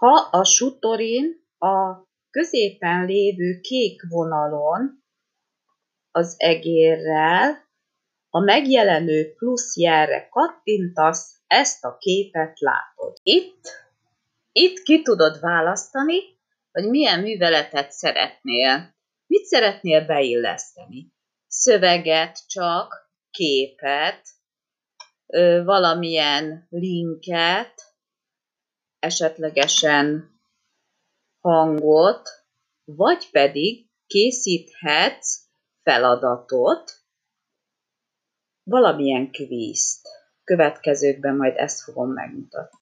Ha a sutorin a középen lévő kék vonalon az egérrel a megjelenő plusz jelre kattintasz, ezt a képet látod. Itt, itt ki tudod választani, hogy milyen műveletet szeretnél. Mit szeretnél beilleszteni? Szöveget csak, képet, valamilyen linket, esetlegesen hangot, vagy pedig készíthetsz feladatot, valamilyen kvízt. Következőkben majd ezt fogom megmutatni.